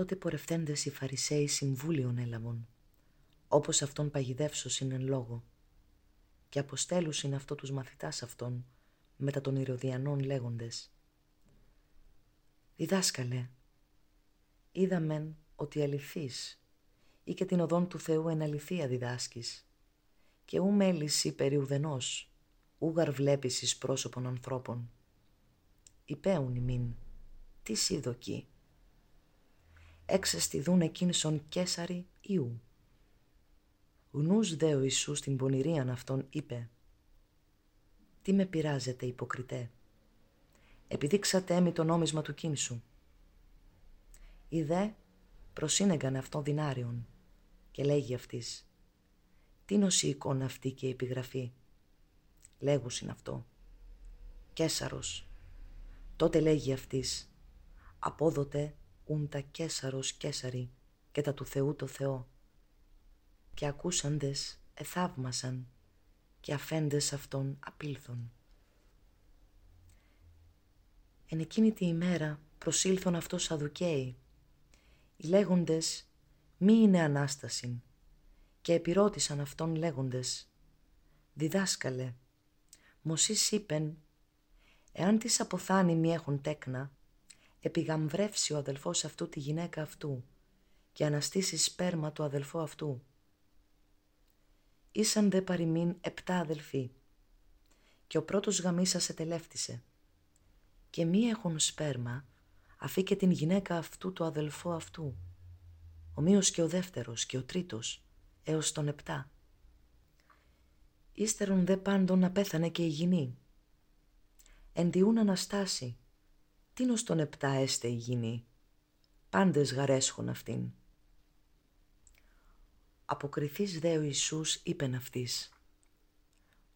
Τότε πορευθέντες οι Φαρισαίοι συμβούλιον έλαβον, όπως αυτόν παγιδεύσωσιν εν λόγω, και αποστέλουσιν αυτό τους μαθητάς αυτών, μετά των Ηρωδιανών λέγοντες. Διδάσκαλε, είδαμεν ότι αληθείς ή και την οδόν του Θεού εν αληθεία διδάσκεις και ου μέληση περί ουδενός, ούγαρ βλέπεις εις πρόσωπον ανθρώπων. Υπέουν ημίν, τι σίδοκι. Έξεστιδούν εκείνσον κέσαρι Ιού. Γνούς δε ο Ιησούς την πονηρίαν αυτόν είπε «Τι με πειράζετε υποκριτέ, επιδείξατε έμι το νόμισμα του κίνησου». Οι δε προσύνεγκαν αυτόν δυνάριον και λέγει αυτής «Τι νοσή εικόνα αυτή και η επιγραφή» λέγουσιν αυτό «Κέσαρος». Τότε λέγει αυτής «Απόδοτε ούν τα Κέσαρος Κέσαρη και τα του Θεού το Θεό» και ακούσαντες εθαύμασαν και αφέντες αυτόν απήλθον. Εν εκείνη τη ημέρα προσήλθον αυτός Σαδουκαίοι. Οι λέγοντες μη είναι Ανάστασιν και επιρώτησαν αυτόν λέγοντες «Διδάσκαλε, Μωσής είπεν, εάν της αποθάνει μη έχουν τέκνα, επιγαμβρεύσει ο αδελφός αυτού τη γυναίκα αυτού και αναστήσει σπέρμα του αδελφού αυτού ήσαν δε παροιμήν επτά αδελφοί και ο πρώτος γαμίσας ετελεύτησε και μη έχουν σπέρμα αφή και την γυναίκα αυτού του αδελφού αυτού ομοίως και ο δεύτερος και ο τρίτος έως τον επτά. Ύστερον δε πάντων απέθανε και η γυνή. Εντιούν αναστάσει, τίνος τον επτά έστε η γυνή, πάντες γαρέσχον αυτήν. Αποκριθείς δε ο Ιησούς είπεν αυτής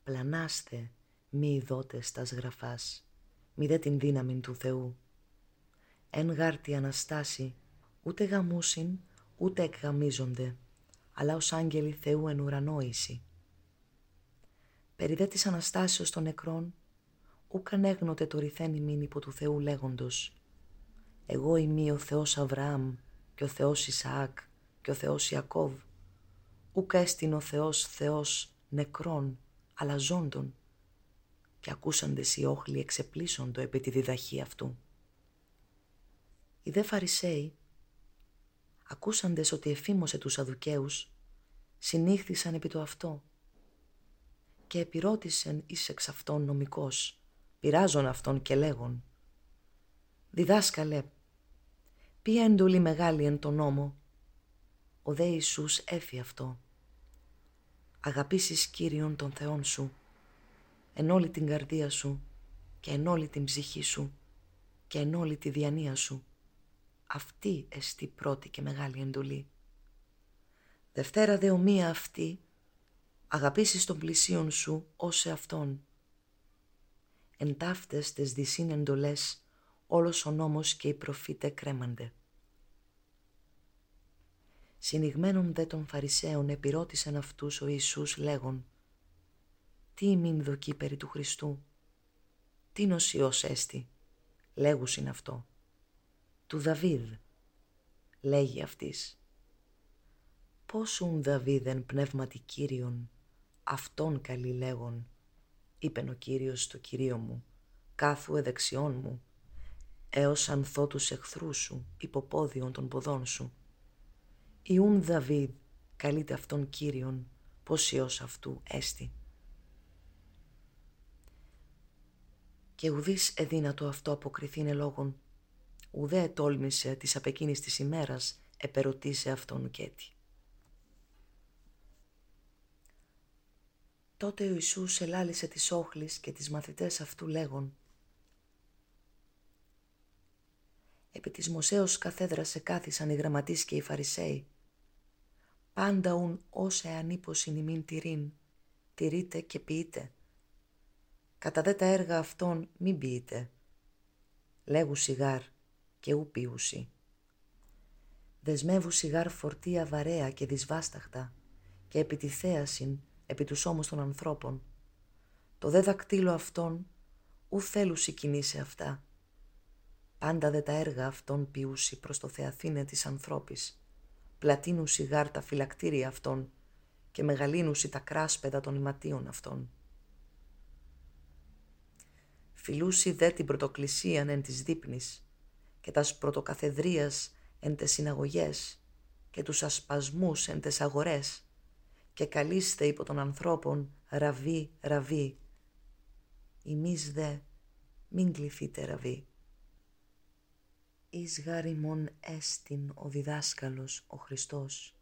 «Πλανάστε μη ειδότες τας γραφάς, μη δε την δύναμη του Θεού. Εν γάρτη Αναστάση ούτε γαμούσιν ούτε εκγαμίζονται, αλλά ως άγγελοι Θεού εν ουρανόηση. Περί δε της Αναστάσεως των νεκρών, ούκ ανέγνωτε το ρηθέν ημίν υπό του Θεού λέγοντος. «Εγώ είμαι ο Θεός Αβραάμ και ο Θεός Ισαάκ και ο Θεός Ιακώβ» ούκ έστειν ο Θεός Θεός νεκρών, αλλά ζώντων, και ακούσαντες οι όχλοι εξεπλήσοντο επί τη διδαχή αυτού. Οι δε Φαρισαίοι, ακούσαντες ότι εφήμωσε τους αδουκαίους, συνήχθησαν επί το αυτό και επιρώτησεν εις εξ αυτών νομικός, πειράζον αυτόν και λέγον «Διδάσκαλε, ποια εντολή μεγάλη εν τον νόμο» Ο δε Ιησούς έφη αυτό αγαπήσεις Κύριον τον Θεόν σου εν όλη την καρδία σου και εν όλη την ψυχή σου και εν όλη τη διανία σου. Αυτή εστί πρώτη και μεγάλη εντολή. Δευτέρα δε ομοία αυτή αγαπήσεις τον πλησίον σου ως σε αυτόν. Εν ταύτες τες δυσύν εντολές όλος ο νόμος και οι προφήτες κρέμανται. Συνηγμένων δε των Φαρισαίων επιρώτησαν αυτούς ο Ιησούς λέγον «Τι ημίν δοκεί περί του Χριστού, τι νοσιός έστι, λέγουσιν αυτό, του Δαβίδ, λέγει αυτής. Πόσουν Δαβίδ εν πνεύματι Κύριον, αυτόν καλή λέγον, είπεν ο Κύριος στο Κυρίο μου, κάθου εδεξιών μου, έως ανθώ τους εχθρούς σου, υποπόδιον των ποδών σου. Ιούν Δαβίδ καλείται αυτόν Κύριον, πως Υιός αυτού έστι. Και ουδής εδύνατο αυτό αποκριθήνε λόγον, ουδέ τόλμησε της απεκίνης της ημέρας επερωτήσε αυτόν ουκέτη. Τότε ο Ιησούς ελάλησε τις όχλης και τις μαθητές αυτού λέγον Επί της Μωσέως καθέδρας κάθισαν οι γραμματείς και οι Φαρισαίοι πάντα ουν όσε ανήποσιν ημίν τηρήν, τηρείτε και ποιείτε. Κατά δε τα έργα αυτών μην ποιείτε. Λέγου σιγάρ και ου ποιούσι. Δεσμεύου σιγάρ φορτία βαρέα και δυσβάσταχτα και επί τη θέασιν επί τους ώμους των ανθρώπων. Το δε δακτύλο αυτών ου θέλουσι κινήσει αυτά. Πάντα δε τα έργα αυτών ποιούσι προς το Θεαθήνε της ανθρώπης. Πλατίνουσι γάρ τα φυλακτήρια αυτών και μεγαλύνουσι τα κράσπεδα των ηματίων αυτών. Φιλούσι δε την πρωτοκλησίαν εν της δείπνης και τας πρωτοκαθεδρίας εν τες συναγωγές και τους ασπασμούς εν τες αγορές και καλείστε υπό των ανθρώπων ραβή ραβή. Ημείς δε μην κληθείτε ραβή. Εις γάριμον έστιν ο διδάσκαλος ο Χριστός.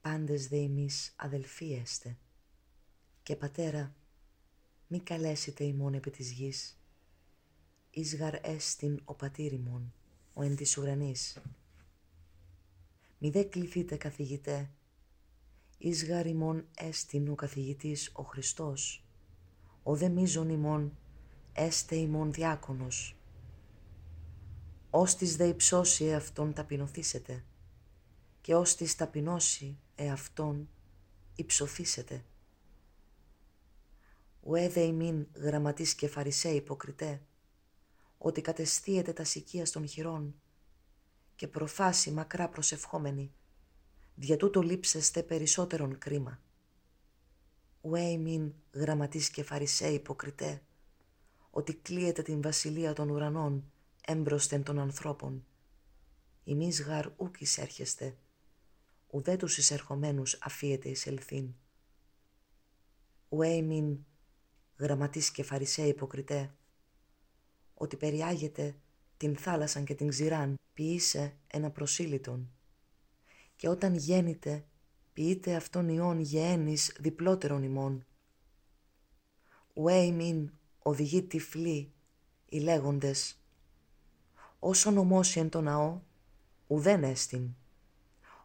Πάντες δε ημείς αδελφοί έστε. Και πατέρα, μη καλέσετε ημών επί της γης. Εις γαρ έστιν ο πατήρ ημών, ο εν της ουρανής. Μη δε κληθείτε καθηγητέ, εις γαρ ημών έστιν ο καθηγητής ο Χριστός. Ο δε μίζων ημών έστε ημών διάκονος ως της δε υψώσει εαυτόν ταπεινωθήσετε και ως της ταπεινώσει εαυτόν υψωθήσετε. Ουέ δε ημίν γραμματής και φαρισέ υποκριτέ, ότι κατεστίετε τας σικία των χειρών και προφάσει μακρά προσευχόμενοι, δια τούτο λείψεστε περισσότερον κρίμα. Ουέ ημίν γραμματής και φαρισέ υποκριτέ, ότι κλείετε την βασιλεία των ουρανών έμπροσθεν των ανθρώπων. Ημείς γαρ ούκ εισέρχεστε, ουδέ τους εισερχομένους αφίετε εις ελθύν. Ουέ μην γραμματής και φαρισέ υποκριτέ, ότι περιάγεται την θάλασσαν και την ξηράν, ποιήσε ένα προσήλυτον. Και όταν γέννητε, ποιείτε αυτόν ιών γεένης διπλότερον ημών. Ουέ μην οδηγεί τυφλή, οι λέγοντες, όσον ομώσει εν το ναό, ουδέν έστιν.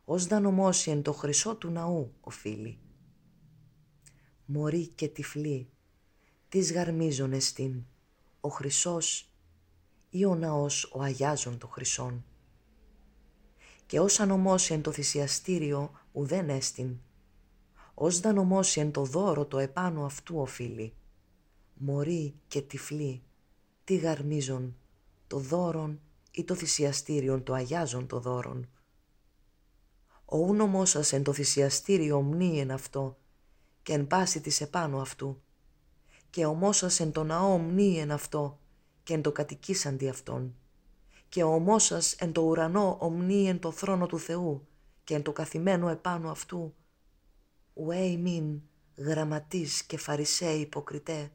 Ως δαν ομώσει εν το χρυσό του ναού, οφείλει. Μωρή και τυφλή, τις γαρμίζον εστιν, ο χρυσός ή ο ναός ο αγιάζων το χρυσόν. Και ως ανομώσει εν το θυσιαστήριο ουδέν έστιν, ως δαν ομώσει εν το δώρο το επάνω αυτού οφείλει. Μωρή και τυφλή, τι γαρμίζον το δώρον ή το θυσιαστήριον το αγιάζον το δώρον. Ο ούνομός σας εν το θυσιαστήριο μνή εν αυτό και εν πάση της επάνω αυτού και ομός σας εν το ναό μνή εν αυτό και εν το κατοικήσαντι αυτόν και ομό σας εν το ουρανό ομνή εν το θρόνο του Θεού και εν το καθημένο επάνω αυτού ουέι μην γραμματής και φαρισέ υποκριτέ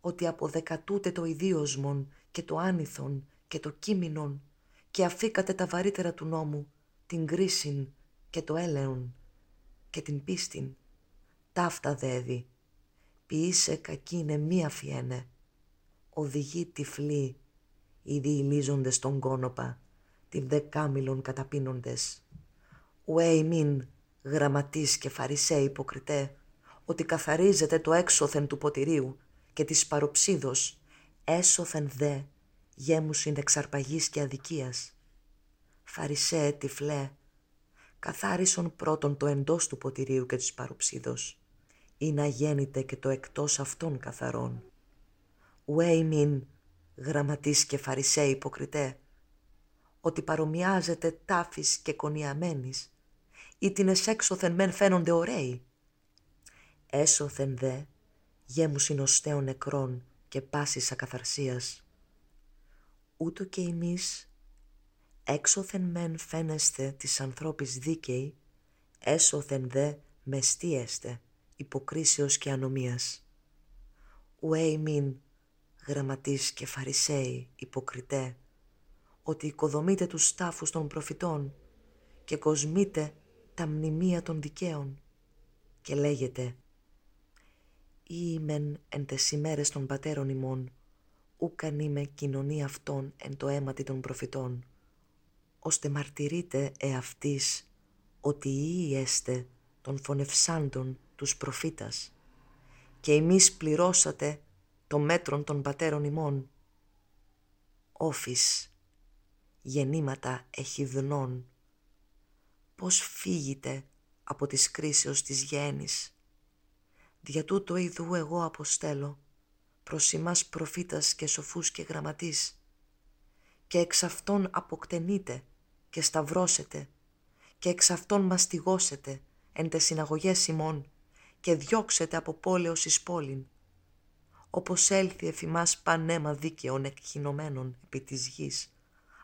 ότι αποδεκατούτε το ιδίωσμον και το άνηθον και το κείμενον και αφήκατε τα βαρύτερα του νόμου, την κρίσιν και το έλεον και την πίστην. Ταύτα δέδει, ποιήσε κακίνε μη αφιένε, οδηγεί τυφλή, οι διηλίζοντες στον κόνοπα, την δεκάμιλον καταπίνοντες. Ουέ μην γραμματής και φαρισέ υποκριτέ, ότι καθαρίζεται το έξωθεν του ποτηρίου και της παροψίδος, έσωθεν δε γέμουσιν εξαρπαγής και αδικίας. Φαρισέ τυφλέ, καθάρισον πρώτον το εντός του ποτηρίου και της παροψίδος, ή να γέννηται και το εκτός αυτών καθαρών. Ουέι μην, γραμματής και φαρισέ υποκριτέ, ότι παρομοιάζεται τάφης και κονιαμένης, ή την εσέξωθεν μεν φαίνονται ωραίοι. Έσωθεν δε, γέμουσιν οστέων νεκρών και πάσης ακαθαρσίας ούτω και εμείς έξωθεν μεν φαίνεστε της ανθρώπης δίκαιη, έσωθεν δε μεστίεστε υποκρίσεως και ανομίας. Ουέ μην γραμματείς και φαρισαίοι υποκριτέ, ότι οικοδομείτε τους στάφους των προφητών και κοσμείτε τα μνημεία των δικαίων και λέγεται «Ή μεν εν τες ημέρες των πατέρων ημών ούκαν είμαι κοινωνία αυτών εν το αίματι των προφητών, ώστε μαρτυρείτε εαυτής ότι ή έστε των φωνευσάντων τους προφήτας και εμείς πληρώσατε το μέτρον των πατέρων ημών. Όφης, γεννήματα εχιδνών, πώς φύγετε από τις κρίσεως της γέννης; Δια τούτο ειδού εγώ αποστέλω, προς ημάς προφήτας και σοφούς και γραμματείς, και εξ αυτών αποκτενείτε και σταυρώσετε και εξ αυτών μαστιγώσετε εν τες συναγωγές ημών και διώξετε από πόλεως εις πόλην όπως έλθει εφημάς πανέμα δίκαιων εκχυνωμένων επί της γης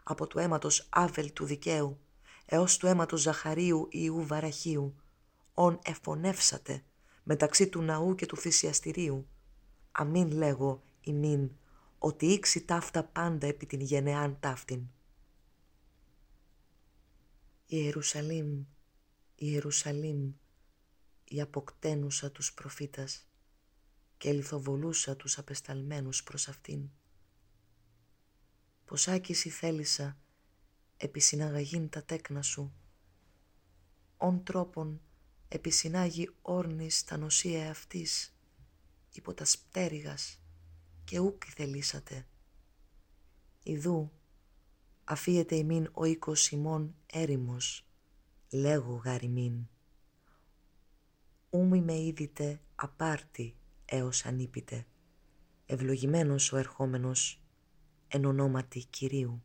από του αίματος Άβελ του δικαίου έως του αίματος Ζαχαρίου Ιού Βαραχίου ον εφωνεύσατε μεταξύ του ναού και του θυσιαστηρίου αμήν λέγω ημίν ότι ήξι ταύτα πάντα επί την γενεάν ταύτην. Ιερουσαλήμ, Ιερουσαλήμ, η αποκτένουσα τους προφήτας και λιθοβολούσα τους απεσταλμένους προς αυτήν. Πως άκηση θέλησα επισυναγαγήν τα τέκνα σου, ον τρόπον επισυνάγει όρνης τα νοσία αυτής υπό τας σπτέρυγας και ούκ θελήσατε. Ιδού αφίεται ημίν ο οίκος ημών έρημος, λέγω γαριμίν. Ούμι με είδητε απάρτη έως ανήπητε, ευλογημένος ο ερχόμενος εν ονόματι Κυρίου.